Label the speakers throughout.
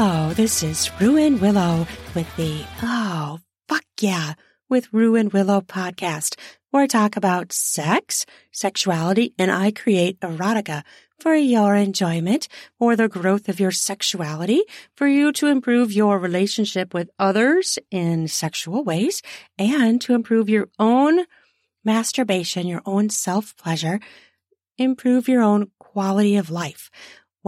Speaker 1: Hello, this is Ruan Willow with the Oh, fuck yeah, with Ruan Willow podcast, where I talk about sex, sexuality, and I create erotica for your enjoyment, for the growth of your sexuality, for you to improve your relationship with others in sexual ways, and to improve your own masturbation, your own self pleasure, improve your own quality of life.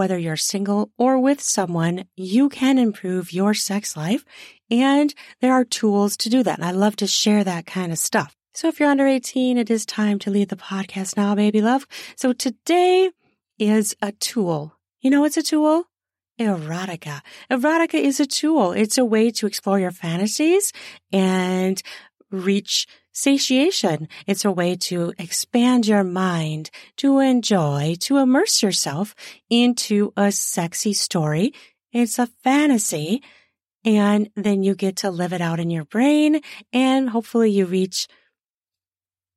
Speaker 1: Whether you're single or with someone, you can improve your sex life. And there are tools to do that. And I love to share that kind of stuff. So if you're under 18, it is time to leave the podcast now, baby love. So today is a tool. You know what's a tool? Erotica. Erotica is a tool. It's a way to explore your fantasies and reach satiation. It's a way to expand your mind, to enjoy, to immerse yourself into a sexy story. It's a fantasy. And then you get to live it out in your brain and hopefully you reach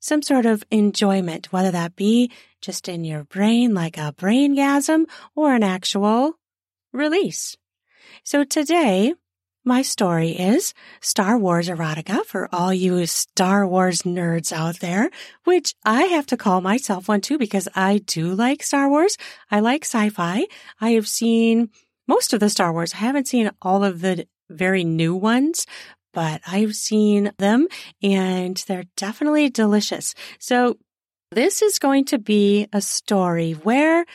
Speaker 1: some sort of enjoyment, whether that be just in your brain, like a brain gasm or an actual release. So today my story is Star Wars erotica for all you Star Wars nerds out there, which I have to call myself one too because I do like Star Wars. I like sci-fi. I have seen most of the Star Wars. I haven't seen all of the very new ones, but I've seen them and they're definitely delicious. So this is going to be a story where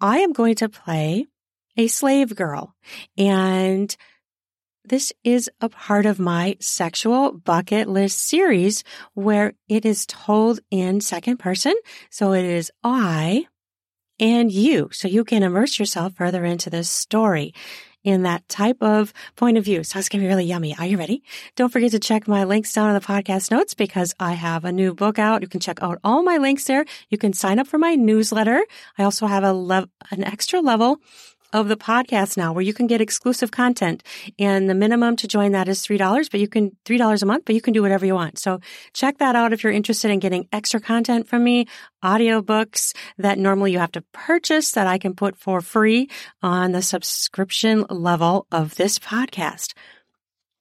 Speaker 1: I am going to play a slave girl and this is a part of my sexual bucket list series where it is told in second person. So it is I and you. So you can immerse yourself further into this story in that type of point of view. So it's going to be really yummy. Are you ready? Don't forget to check my links down in the podcast notes because I have a new book out. You can check out all my links there. You can sign up for my newsletter. I also have a lev- an extra level of the podcast now where you can get exclusive content and the minimum to join that is $3, but you can $3 a month, but you can do whatever you want. So check that out if you're interested in getting extra content from me, audiobooks that normally you have to purchase that I can put for free on the subscription level of this podcast.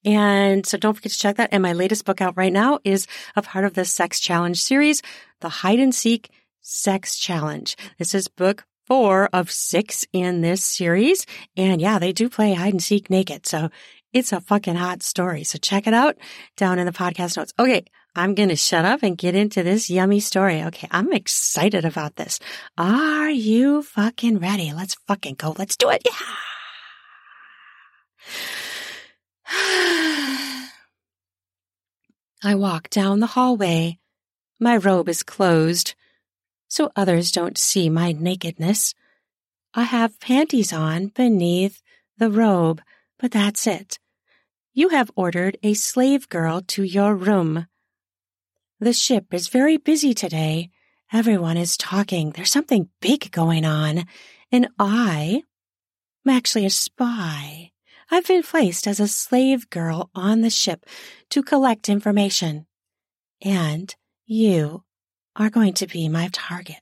Speaker 1: And so don't forget to check that. And my latest book out right now is a part of the sex challenge series, the hide and seek sex challenge. This is book four of six in this series. And yeah, they do play hide and seek naked. So it's a fucking hot story. So check it out down in the podcast notes. Okay. I'm going to shut up and get into this yummy story. Okay. I'm excited about this. Are you fucking ready? Let's fucking go. Let's do it. Yeah. I walk down the hallway. My robe is closed so others don't see my nakedness. I have panties on beneath the robe, but that's it. You have ordered a slave girl to your room. The ship is very busy today. Everyone is talking. There's something big going on. And I am actually a spy. I've been placed as a slave girl on the ship to collect information. And you are going to be my target.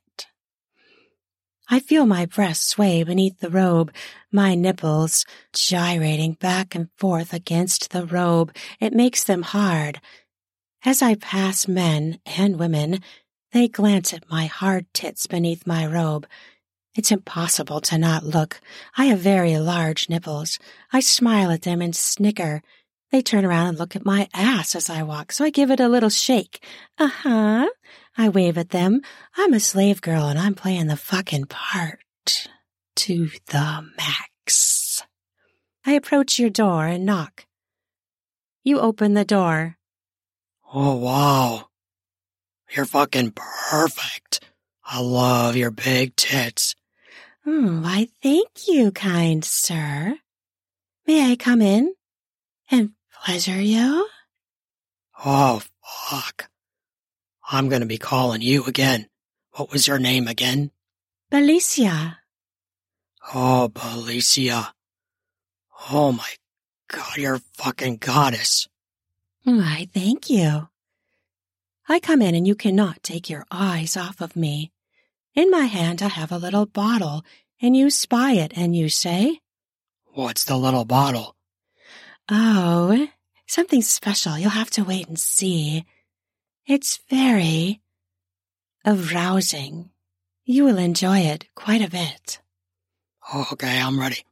Speaker 1: I feel my breasts sway beneath the robe, my nipples gyrating back and forth against the robe. It makes them hard. As I pass men and women, they glance at my hard tits beneath my robe. It's impossible to not look. I have very large nipples. I smile at them and snicker. They turn around and look at my ass as I walk, so I give it a little shake. Uh huh. I wave at them. I'm a slave girl and I'm playing the fucking part to the max. I approach your door and knock. You open the door.
Speaker 2: Oh, wow. You're fucking perfect. I love your big tits.
Speaker 1: Hmm, why, thank you, kind sir. May I come in and pleasure you?
Speaker 2: Oh, fuck. I'm going to be calling you again. What was your name again?
Speaker 1: Belleisia.
Speaker 2: Oh, Belleisia. Oh my god, you're a fucking goddess.
Speaker 1: Why, thank you. I come in and you cannot take your eyes off of me. In my hand I have a little bottle, and you spy it and you say,
Speaker 2: What's the little bottle?
Speaker 1: Oh, something special. You'll have to wait and see. It's very arousing. You will enjoy it quite a bit.
Speaker 2: Okay, I'm ready.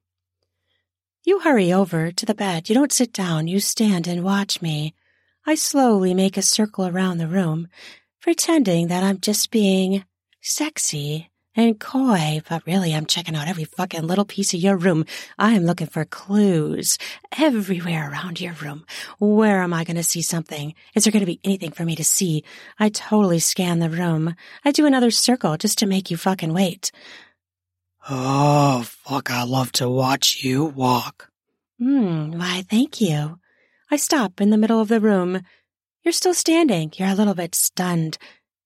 Speaker 1: You hurry over to the bed. You don't sit down. You stand and watch me. I slowly make a circle around the room, pretending that I'm just being sexy and coy, but really I'm checking out every fucking little piece of your room. I'm looking for clues everywhere around your room. Where am I going to see something? Is there going to be anything for me to see? I totally scan the room. I do another circle just to make you fucking wait.
Speaker 2: Oh, fuck, I love to watch you walk.
Speaker 1: Hmm, why, thank you. I stop in the middle of the room. You're still standing. You're a little bit stunned.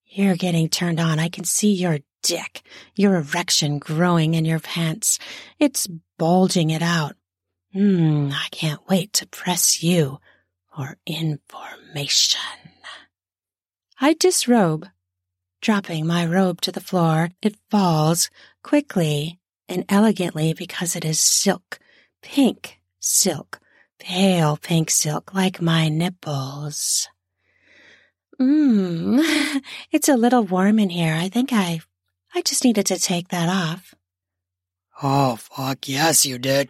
Speaker 1: You're getting turned on. I can see your dick, your erection growing in your pants. It's bulging it out. Hmm, I can't wait to press you for information. I disrobe. Dropping my robe to the floor, it falls quickly and elegantly because it is silk, pink silk, pale pink silk like my nipples. Mmm, it's a little warm in here. I think I, I just needed to take that off.
Speaker 2: Oh, fuck, yes, you did.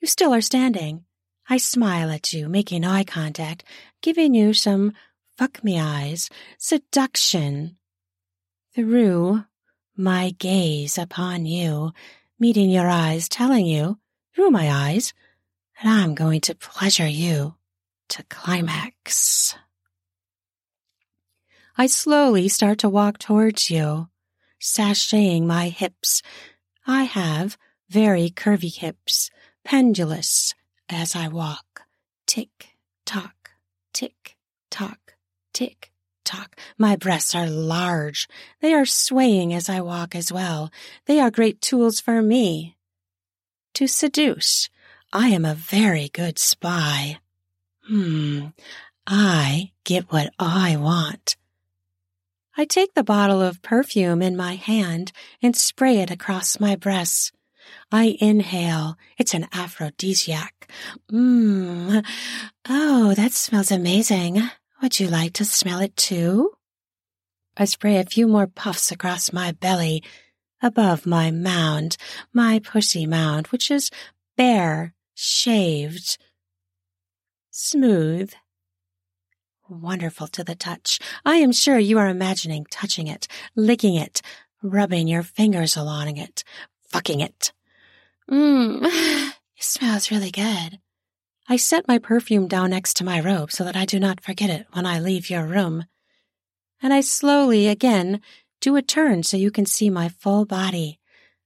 Speaker 1: You still are standing. I smile at you, making eye contact, giving you some fuck me eyes, seduction. Through my gaze upon you, meeting your eyes, telling you, through my eyes, that I'm going to pleasure you to climax. I slowly start to walk towards you, sashaying my hips. I have very curvy hips, pendulous as I walk. Tick, tock, tick, tock, tick, tock. My breasts are large. They are swaying as I walk as well. They are great tools for me. To seduce, I am a very good spy. Hmm, I get what I want. I take the bottle of perfume in my hand and spray it across my breasts. I inhale. It's an aphrodisiac. Mmm. Oh, that smells amazing. Would you like to smell it too? I spray a few more puffs across my belly, above my mound, my pussy mound, which is bare, shaved, smooth, wonderful to the touch. I am sure you are imagining touching it, licking it, rubbing your fingers along it, fucking it. Mmm, it smells really good. I set my perfume down next to my robe so that I do not forget it when I leave your room. And I slowly again do a turn so you can see my full body.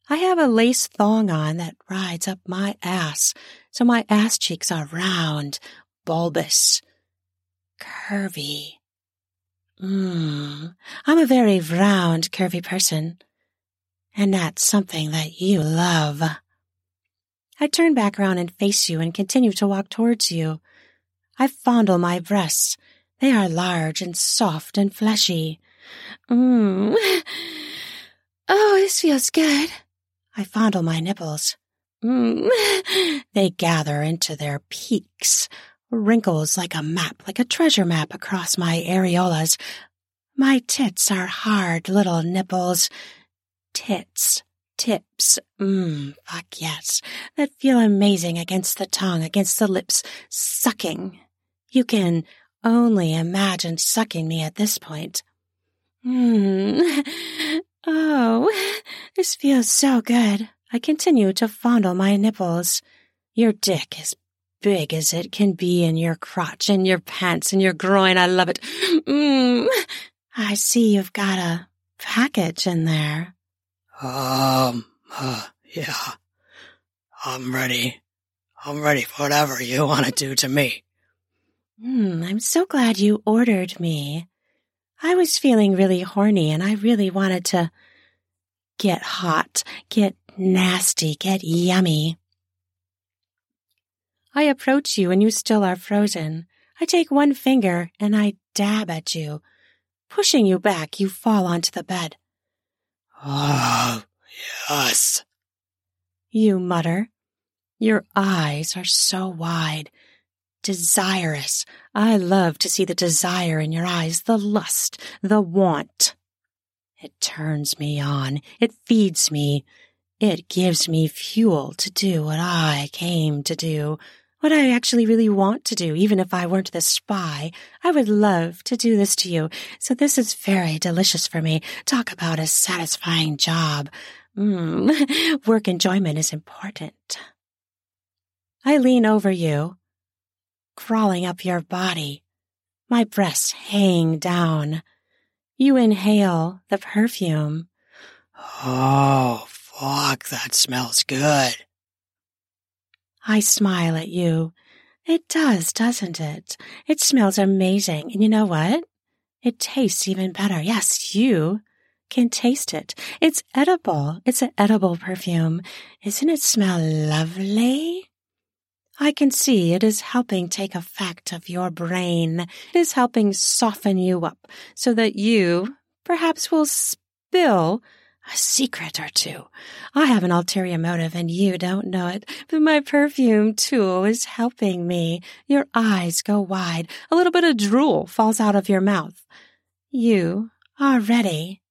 Speaker 1: I have a lace thong on that rides up my ass, so my ass cheeks are round, bulbous, curvy. Mmm, I'm a very round, curvy person. And that's something that you love. I turn back around and face you and continue to walk towards you. I fondle my breasts. They are large and soft and fleshy. Mmm. Oh, this feels good. I fondle my nipples. Mmm. They gather into their peaks, wrinkles like a map, like a treasure map across my areolas. My tits are hard little nipples. Tits, tips, mmm, fuck yes, that feel amazing against the tongue, against the lips, sucking. You can only imagine sucking me at this point. Mmm. Oh, this feels so good. I continue to fondle my nipples. Your dick is big as it can be in your crotch and your pants and your groin. I love it. Mmm. I see you've got a package in there.
Speaker 2: Um, uh, yeah. I'm ready. I'm ready for whatever you want to do to me.
Speaker 1: Hmm, I'm so glad you ordered me. I was feeling really horny and I really wanted to get hot, get nasty, get yummy. I approach you and you still are frozen. I take one finger and I dab at you. Pushing you back, you fall onto the bed.
Speaker 2: Oh, yes.
Speaker 1: You mutter. Your eyes are so wide, desirous. I love to see the desire in your eyes, the lust, the want. It turns me on. It feeds me. It gives me fuel to do what I came to do, what I actually really want to do. Even if I weren't the spy, I would love to do this to you. So this is very delicious for me. Talk about a satisfying job. Mm, work enjoyment is important. I lean over you, crawling up your body, my breasts hang down. You inhale the perfume.
Speaker 2: Oh, fuck, that smells good.
Speaker 1: I smile at you. It does, doesn't it? It smells amazing. And you know what? It tastes even better. Yes, you can taste it. It's edible. It's an edible perfume. Isn't it smell lovely? I can see it is helping take effect of your brain. It is helping soften you up so that you perhaps will spill a secret or two. I have an ulterior motive and you don't know it, but my perfume tool is helping me. Your eyes go wide. A little bit of drool falls out of your mouth. You are ready.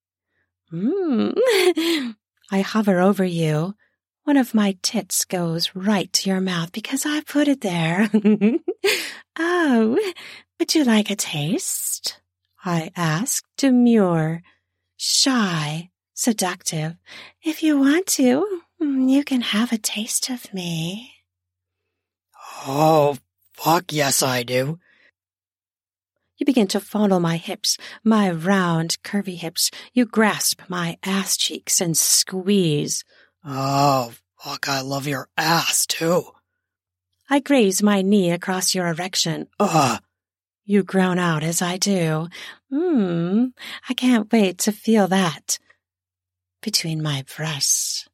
Speaker 1: Mmm. I hover over you. One of my tits goes right to your mouth because I put it there. oh, would you like a taste? I ask, demure, shy, seductive. If you want to, mm, you can have a taste of me.
Speaker 2: Oh, fuck yes, I do.
Speaker 1: You begin to fondle my hips, my round, curvy hips. You grasp my ass cheeks and squeeze.
Speaker 2: Oh, fuck, I love your ass, too.
Speaker 1: I graze my knee across your erection.
Speaker 2: Ugh.
Speaker 1: You groan out as I do. Mmm, I can't wait to feel that between my breasts.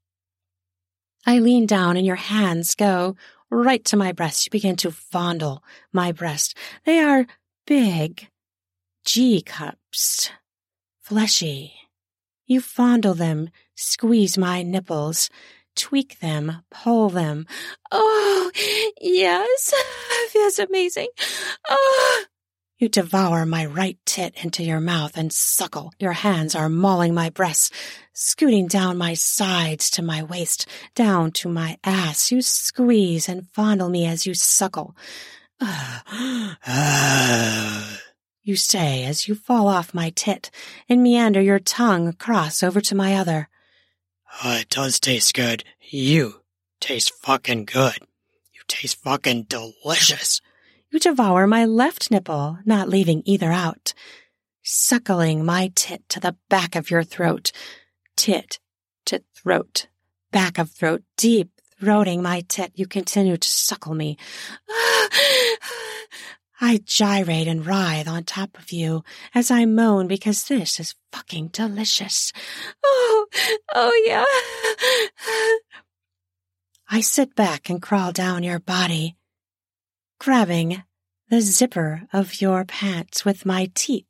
Speaker 1: I lean down and your hands go right to my breast. You begin to fondle my breast. They are big G cups, fleshy. You fondle them, squeeze my nipples, tweak them, pull them. Oh, yes, feels amazing. Oh, you devour my right tit into your mouth and suckle. Your hands are mauling my breasts, scooting down my sides to my waist, down to my ass. You squeeze and fondle me as you suckle. you say as you fall off my tit and meander your tongue across over to my other.
Speaker 2: Oh, it does taste good. You taste fucking good. You taste fucking delicious.
Speaker 1: You devour my left nipple, not leaving either out, suckling my tit to the back of your throat, tit to throat, back of throat, deep throating my tit. You continue to suckle me. I gyrate and writhe on top of you as I moan because this is fucking delicious. Oh, oh yeah. I sit back and crawl down your body grabbing the zipper of your pants with my teeth,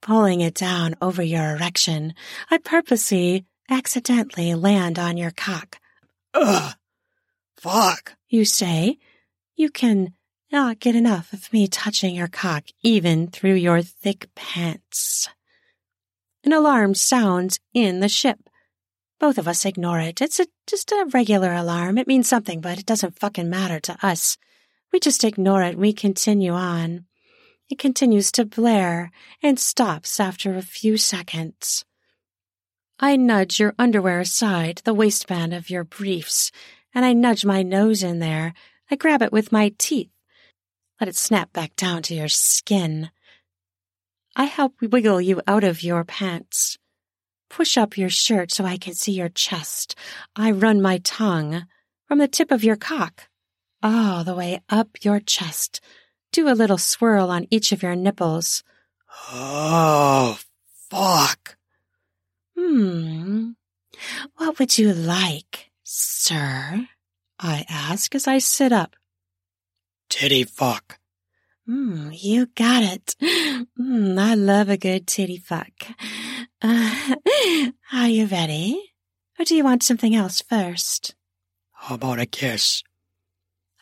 Speaker 1: pulling it down over your erection. I purposely, accidentally land on your cock.
Speaker 2: Ugh! Fuck!
Speaker 1: You say. You can not get enough of me touching your cock even through your thick pants. An alarm sounds in the ship. Both of us ignore it. It's a, just a regular alarm. It means something, but it doesn't fucking matter to us. We just ignore it. We continue on. It continues to blare and stops after a few seconds. I nudge your underwear aside, the waistband of your briefs, and I nudge my nose in there. I grab it with my teeth. Let it snap back down to your skin. I help wiggle you out of your pants. Push up your shirt so I can see your chest. I run my tongue from the tip of your cock all the way up your chest. Do a little swirl on each of your nipples.
Speaker 2: Oh, fuck.
Speaker 1: Hmm. What would you like, sir? I ask as I sit up.
Speaker 2: Titty fuck.
Speaker 1: Hmm, you got it. Hmm, I love a good titty fuck. Uh, are you ready? Or do you want something else first?
Speaker 2: How about a kiss?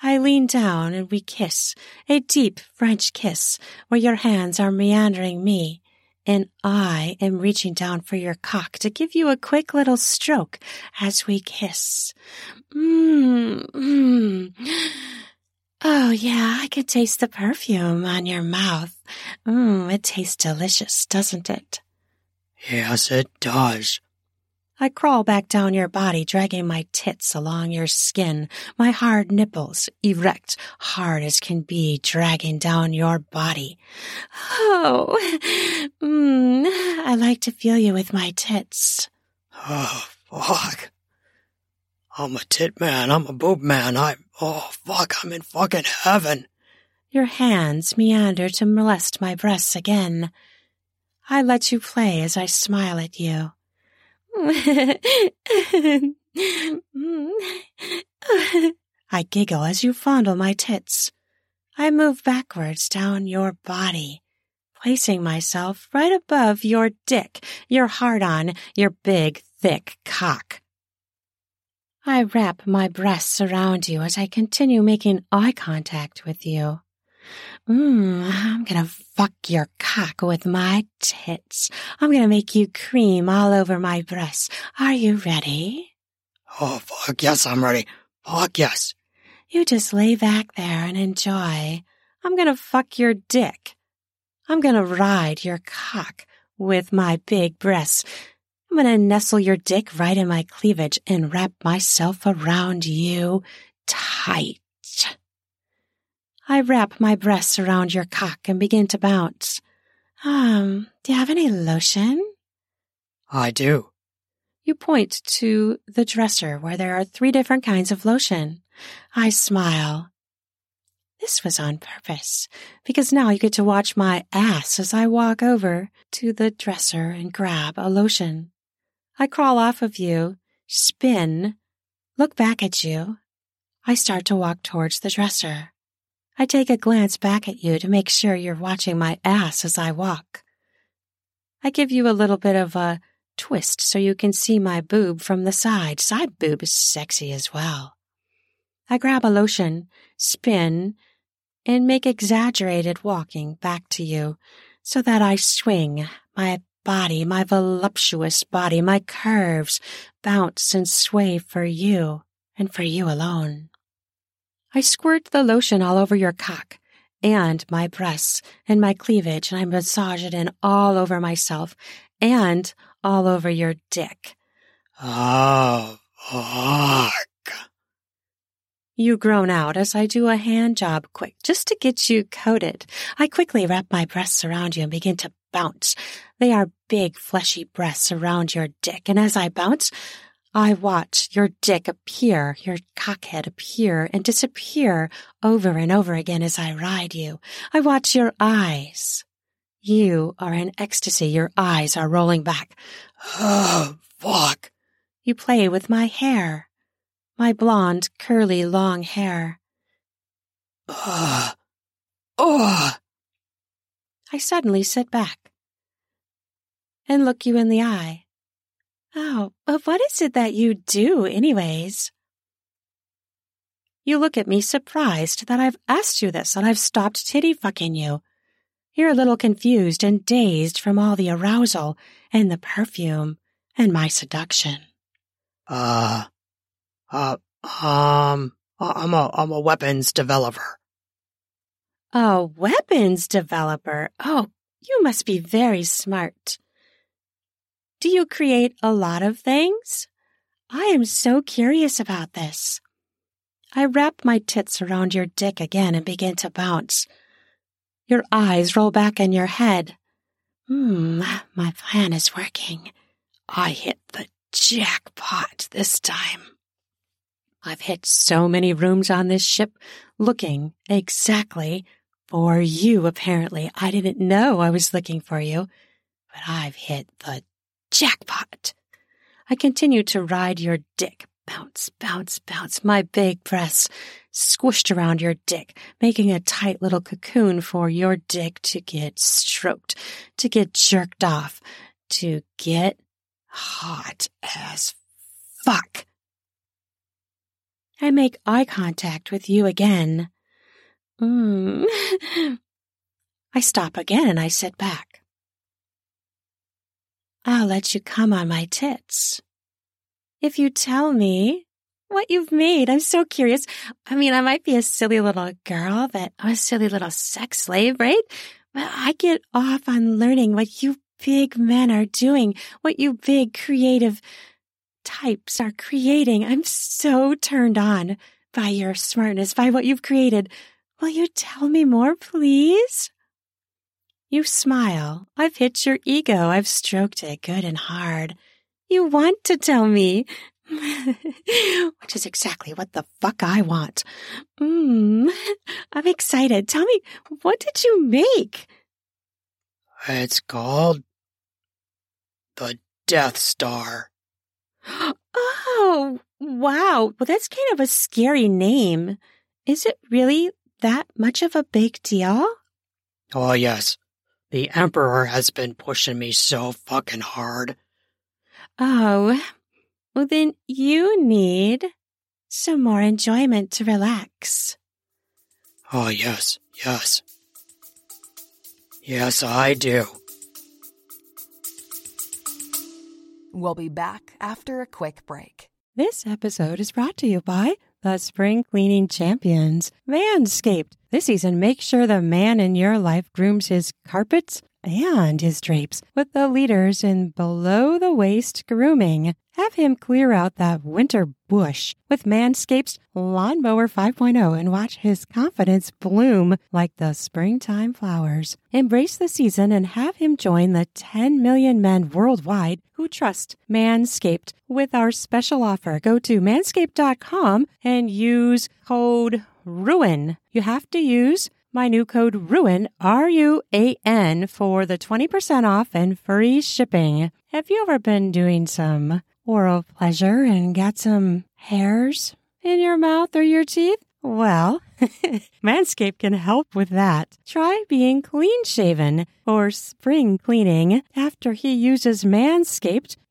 Speaker 1: I lean down and we kiss, a deep French kiss where your hands are meandering me and I am reaching down for your cock to give you a quick little stroke as we kiss. Mmm, mmm. Oh yeah, I could taste the perfume on your mouth. Mmm, it tastes delicious, doesn't it?
Speaker 2: Yes, it does.
Speaker 1: I crawl back down your body, dragging my tits along your skin, my hard nipples, erect, hard as can be, dragging down your body. Oh, mm, I like to feel you with my tits.
Speaker 2: Oh, fuck. I'm a tit man. I'm a boob man. I, oh, fuck, I'm in fucking heaven.
Speaker 1: Your hands meander to molest my breasts again. I let you play as I smile at you. I giggle as you fondle my tits. I move backwards down your body, placing myself right above your dick, your hard on, your big, thick cock. I wrap my breasts around you as I continue making eye contact with you. Mmm, I'm gonna fuck your cock with my tits. I'm gonna make you cream all over my breasts. Are you ready?
Speaker 2: Oh, fuck yes, I'm ready. Fuck yes.
Speaker 1: You just lay back there and enjoy. I'm gonna fuck your dick. I'm gonna ride your cock with my big breasts. I'm gonna nestle your dick right in my cleavage and wrap myself around you tight. I wrap my breasts around your cock and begin to bounce. Um, do you have any lotion?
Speaker 2: I do.
Speaker 1: You point to the dresser where there are three different kinds of lotion. I smile. This was on purpose, because now you get to watch my ass as I walk over to the dresser and grab a lotion. I crawl off of you, spin, look back at you. I start to walk towards the dresser. I take a glance back at you to make sure you're watching my ass as I walk. I give you a little bit of a twist so you can see my boob from the side. Side boob is sexy as well. I grab a lotion, spin, and make exaggerated walking back to you so that I swing my body, my voluptuous body, my curves bounce and sway for you and for you alone. I squirt the lotion all over your cock and my breasts and my cleavage, and I massage it in all over myself and all over your dick.
Speaker 2: Oh, fuck.
Speaker 1: You groan out as I do a hand job quick just to get you coated. I quickly wrap my breasts around you and begin to bounce. They are big, fleshy breasts around your dick, and as I bounce, I watch your dick appear, your cockhead appear and disappear over and over again as I ride you. I watch your eyes. You are in ecstasy. Your eyes are rolling back.
Speaker 2: Oh, fuck.
Speaker 1: You play with my hair, my blonde, curly, long hair.
Speaker 2: Ugh. Ugh.
Speaker 1: I suddenly sit back and look you in the eye. Oh, but what is it that you do, anyways? You look at me surprised that I've asked you this and I've stopped titty fucking you. You're a little confused and dazed from all the arousal and the perfume and my seduction.
Speaker 2: Uh, uh, um, I'm a, I'm a weapons developer.
Speaker 1: A weapons developer? Oh, you must be very smart. Do you create a lot of things? I am so curious about this. I wrap my tits around your dick again and begin to bounce. Your eyes roll back in your head. Hmm, my plan is working. I hit the jackpot this time. I've hit so many rooms on this ship looking exactly for you, apparently. I didn't know I was looking for you, but I've hit the Jackpot! I continue to ride your dick. Bounce, bounce, bounce. My big breasts squished around your dick, making a tight little cocoon for your dick to get stroked, to get jerked off, to get hot as fuck. I make eye contact with you again. Mm. I stop again and I sit back. I'll let you come on my tits. If you tell me what you've made, I'm so curious. I mean, I might be a silly little girl, but I'm a silly little sex slave, right? But I get off on learning what you big men are doing, what you big creative types are creating. I'm so turned on by your smartness, by what you've created. Will you tell me more, please? You smile. I've hit your ego. I've stroked it good and hard. You want to tell me. Which is exactly what the fuck I want. Mmm. I'm excited. Tell me, what did you make?
Speaker 2: It's called the Death Star.
Speaker 1: Oh, wow. Well, that's kind of a scary name. Is it really that much of a big deal?
Speaker 2: Oh, yes. The Emperor has been pushing me so fucking hard.
Speaker 1: Oh, well, then you need some more enjoyment to relax.
Speaker 2: Oh, yes, yes. Yes, I do.
Speaker 3: We'll be back after a quick break.
Speaker 1: This episode is brought to you by the spring cleaning champions, Manscaped. This season, make sure the man in your life grooms his carpets and his drapes with the leaders in below the waist grooming. Have him clear out that winter bush with Manscaped's Lawnmower 5.0 and watch his confidence bloom like the springtime flowers. Embrace the season and have him join the 10 million men worldwide who trust Manscaped with our special offer. Go to manscaped.com and use code RUAN. You have to use my new code RUAN, R U A N, for the 20% off and free shipping. Have you ever been doing some oral pleasure and got some hairs in your mouth or your teeth? Well, Manscaped can help with that. Try being clean shaven for spring cleaning. After he uses Manscaped,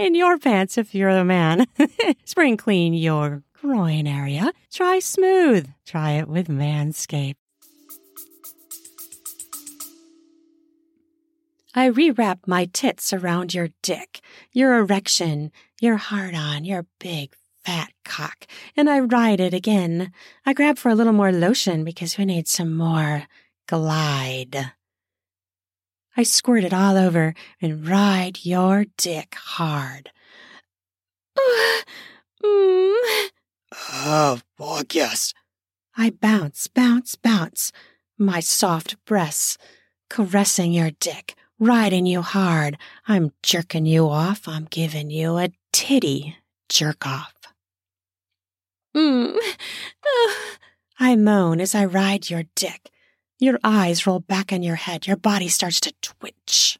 Speaker 1: In your pants if you're a man. spring clean your groin area. Try smooth. Try it with Manscaped. I rewrap my tits around your dick, your erection, your hard on, your big fat cock, and I ride it again. I grab for a little more lotion because we need some more glide. I squirt it all over and ride your dick hard.
Speaker 2: Oh, fuck yes.
Speaker 1: I bounce, bounce, bounce, my soft breasts caressing your dick, riding you hard. I'm jerking you off. I'm giving you a titty jerk off. Mm. I moan as I ride your dick. Your eyes roll back in your head. Your body starts to twitch.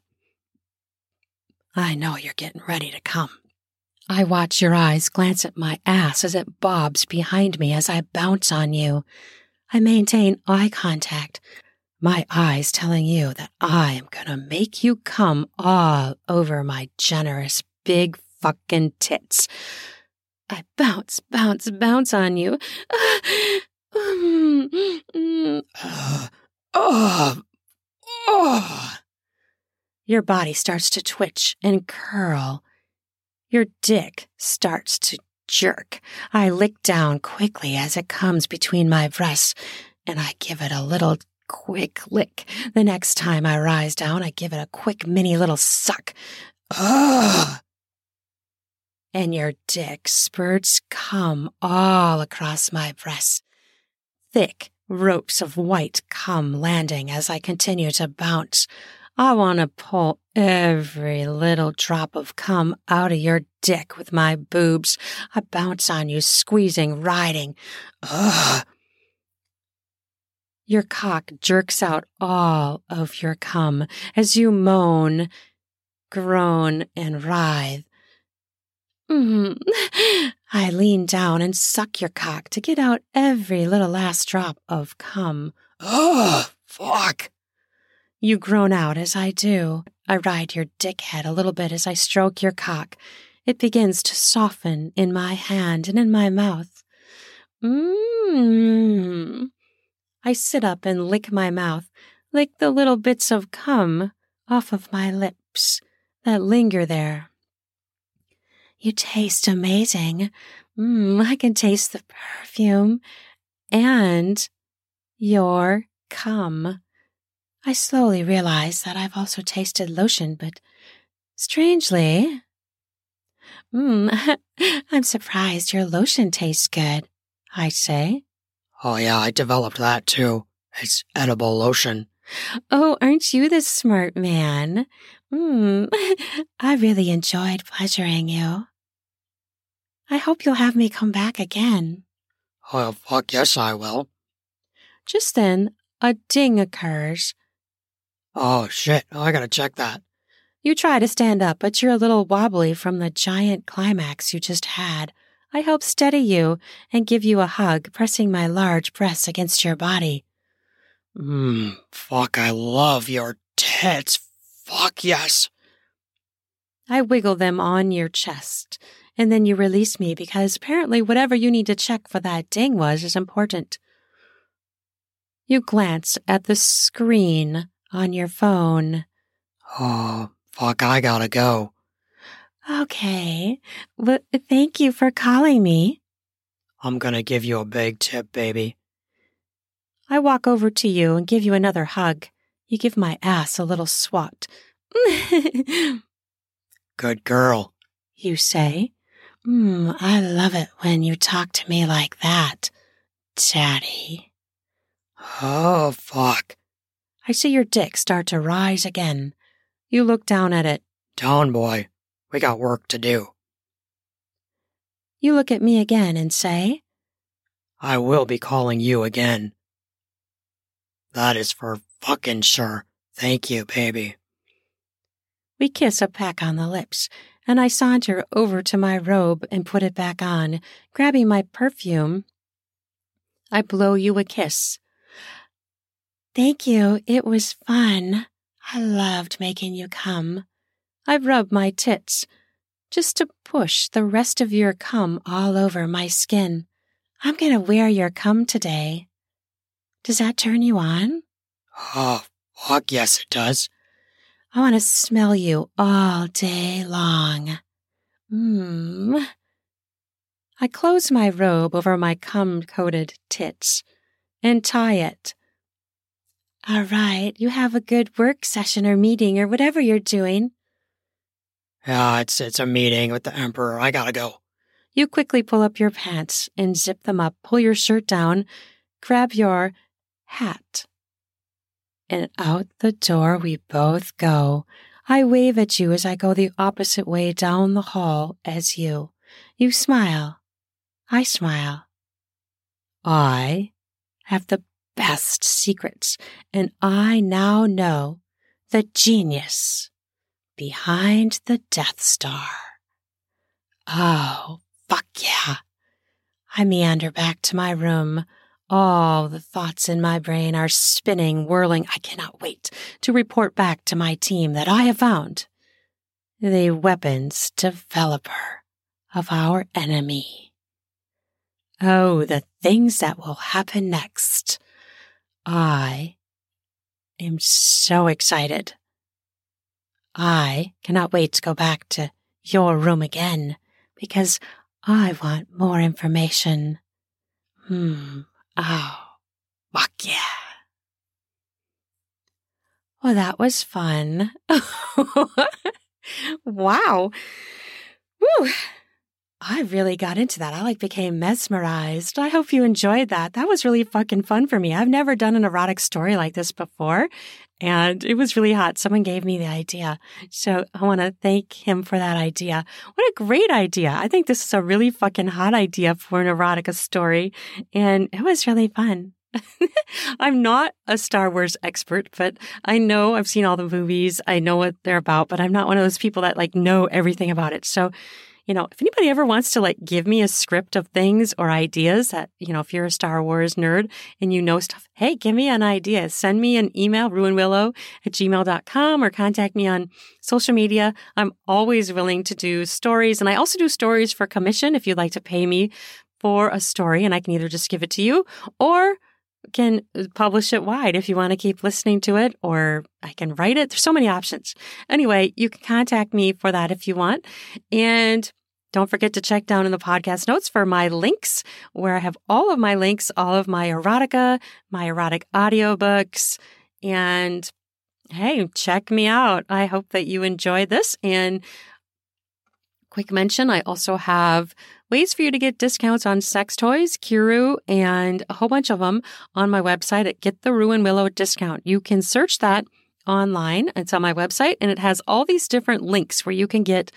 Speaker 1: I know you're getting ready to come. I watch your eyes glance at my ass as it bobs behind me as I bounce on you. I maintain eye contact, my eyes telling you that I am gonna make you come all over my generous big fucking tits. I bounce, bounce, bounce on you.
Speaker 2: Oh, oh.
Speaker 1: Your body starts to twitch and curl. Your dick starts to jerk. I lick down quickly as it comes between my breasts, and I give it a little quick lick. The next time I rise down, I give it a quick mini little suck.
Speaker 2: Ugh.
Speaker 1: And your dick spurts cum all across my breasts. Thick ropes of white cum landing as I continue to bounce. I want to pull every little drop of cum out of your dick with my boobs. I bounce on you, squeezing, riding.
Speaker 2: Ugh.
Speaker 1: Your cock jerks out all of your cum as you moan, groan, and writhe. Mm. I lean down and suck your cock to get out every little last drop of cum.
Speaker 2: Ugh. Fuck.
Speaker 1: You groan out as I do. I ride your dickhead a little bit as I stroke your cock. It begins to soften in my hand and in my mouth. Mmm. I sit up and lick my mouth, lick the little bits of cum off of my lips that linger there. You taste amazing. Mmm, I can taste the perfume and your cum. I slowly realize that I've also tasted lotion, but strangely, mmm, I'm surprised your lotion tastes good, I say.
Speaker 2: Oh, yeah, I developed that too. It's edible lotion.
Speaker 1: Oh, aren't you the smart man? Mmm, I really enjoyed pleasuring you. I hope you'll have me come back again.
Speaker 2: Oh, fuck yes, I will.
Speaker 1: Just then, a ding occurs.
Speaker 2: Oh, shit. Oh, I gotta check that.
Speaker 1: You try to stand up, but you're a little wobbly from the giant climax you just had. I help steady you and give you a hug, pressing my large breasts against your body.
Speaker 2: Mmm, fuck, I love your tits. Fuck yes.
Speaker 1: I wiggle them on your chest, and then you release me because apparently whatever you need to check for that ding was is important. You glance at the screen on your phone.
Speaker 2: Oh, fuck, I gotta go.
Speaker 1: Okay. Well, thank you for calling me.
Speaker 2: I'm gonna give you a big tip, baby.
Speaker 1: I walk over to you and give you another hug. You give my ass a little swat.
Speaker 2: Good girl.
Speaker 1: you say. Mm, I love it when you talk to me like that, Daddy.
Speaker 2: Oh, fuck.
Speaker 1: I see your dick start to rise again. You look down at it.
Speaker 2: Down, boy. We got work to do.
Speaker 1: You look at me again and say,
Speaker 2: I will be calling you again. That is for fucking sure. Thank you, baby.
Speaker 1: We kiss a peck on the lips, and I saunter over to my robe and put it back on, grabbing my perfume. I blow you a kiss. Thank you. It was fun. I loved making you come. I rub my tits just to push the rest of your cum all over my skin. I'm going to wear your cum today. Does that turn you on?
Speaker 2: Oh, fuck yes, it does.
Speaker 1: I want to smell you all day long. Mmm. I close my robe over my cum coated tits and tie it. All right, you have a good work session or meeting or whatever you're doing.
Speaker 2: Yeah, it's it's a meeting with the emperor. I gotta go.
Speaker 1: You quickly pull up your pants and zip them up, pull your shirt down, grab your hat. And out the door we both go. I wave at you as I go the opposite way down the hall as you. You smile. I smile. I have the best secrets, and I now know the genius behind the Death Star. Oh, fuck yeah. I meander back to my room. All the thoughts in my brain are spinning, whirling. I cannot wait to report back to my team that I have found the weapons developer of our enemy. Oh, the things that will happen next. I am so excited. I cannot wait to go back to your room again because I want more information. Hmm. Oh, fuck yeah. Oh, that was fun. wow. Woo. I really got into that. I like became mesmerized. I hope you enjoyed that. That was really fucking fun for me. I've never done an erotic story like this before and it was really hot. Someone gave me the idea. So I want to thank him for that idea. What a great idea. I think this is a really fucking hot idea for an erotica story and it was really fun. I'm not a Star Wars expert, but I know I've seen all the movies. I know what they're about, but I'm not one of those people that like know everything about it. So you know, if anybody ever wants to like give me a script of things or ideas that, you know, if you're a Star Wars nerd and you know stuff, hey, give me an idea. Send me an email, ruanwillow at gmail.com or contact me on social media. I'm always willing to do stories. And I also do stories for commission if you'd like to pay me for a story and I can either just give it to you or can uh, publish it wide if you want to keep listening to it, or I can write it. There's so many options. Anyway, you can contact me for that if you want. And don't forget to check down in the podcast notes for my links, where I have all of my links, all of my erotica, my erotic audiobooks, and hey, check me out. I hope that you enjoyed this. And quick mention, I also have ways for you to get discounts on sex toys, Kiiroo, and a whole bunch of them on my website at Get the Ruan Willow Discount. You can search that online. It's on my website and it has all these different links where you can get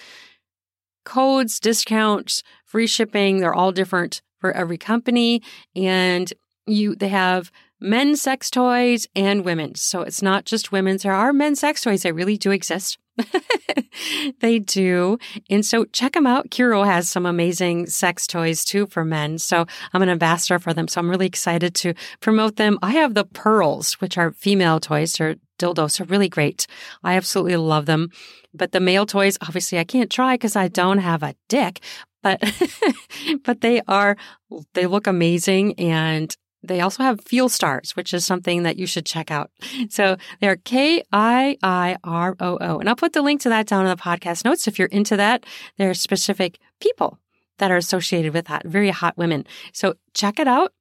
Speaker 1: codes, discounts, free shipping. They're all different for every company. And you, they have men's sex toys and women's. So it's not just women's. There are men's sex toys They really do exist. they do. And so check them out. Kiiroo has some amazing sex toys too for men. So I'm an ambassador for them. So I'm really excited to promote them. I have the pearls, which are female toys. They're dildos. They're really great. I absolutely love them. But the male toys, obviously I can't try because I don't have a dick, but, but they are, they look amazing and they also have FeelStars, which is something that you should check out. So they're K I I R O O. And I'll put the link to that down in the podcast notes. If you're into that, there are specific people that are associated with that, very hot women. So check it out.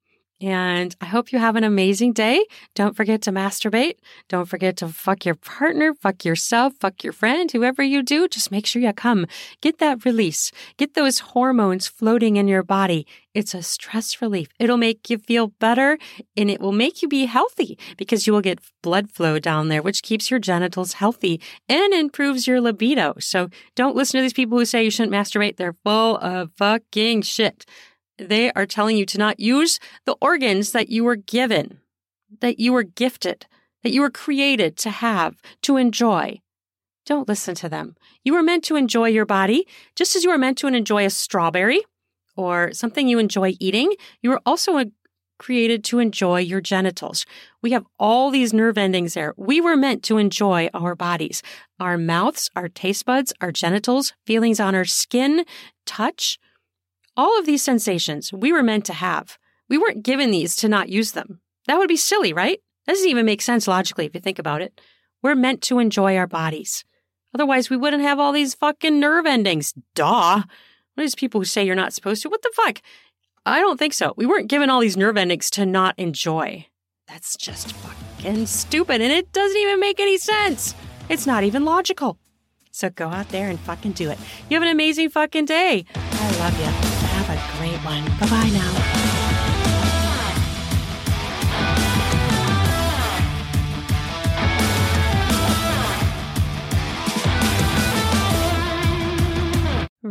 Speaker 1: And I hope you have an amazing day. Don't forget to masturbate. Don't forget to fuck your partner, fuck yourself, fuck your friend, whoever you do. Just make sure you come. Get that release. Get those hormones floating in your body. It's a stress relief. It'll make you feel better and it will make you be healthy because you will get blood flow down there, which keeps your genitals healthy and improves your libido. So don't listen to these people who say you shouldn't masturbate. They're full of fucking shit they are telling you to not use the organs that you were given, that you were gifted, that you were created to have, to enjoy. Don't listen to them. You were meant to enjoy your body, just as you were meant to enjoy a strawberry or something you enjoy eating. You were also created to enjoy your genitals. We have all these nerve endings there. We were meant to enjoy our bodies, our mouths, our taste buds, our genitals, feelings on our skin, touch. All of these sensations we were meant to have. We weren't given these to not use them. That would be silly, right? That doesn't even make sense logically if you think about it. We're meant to enjoy our bodies. Otherwise, we wouldn't have all these fucking nerve endings. Duh. What are these people who say you're not supposed to? What the fuck? I don't think so. We weren't given all these nerve endings to not enjoy. That's just fucking stupid and it doesn't even make any sense. It's not even logical. So go out there and fucking do it. You have an amazing fucking day. I love you. One. Bye bye now.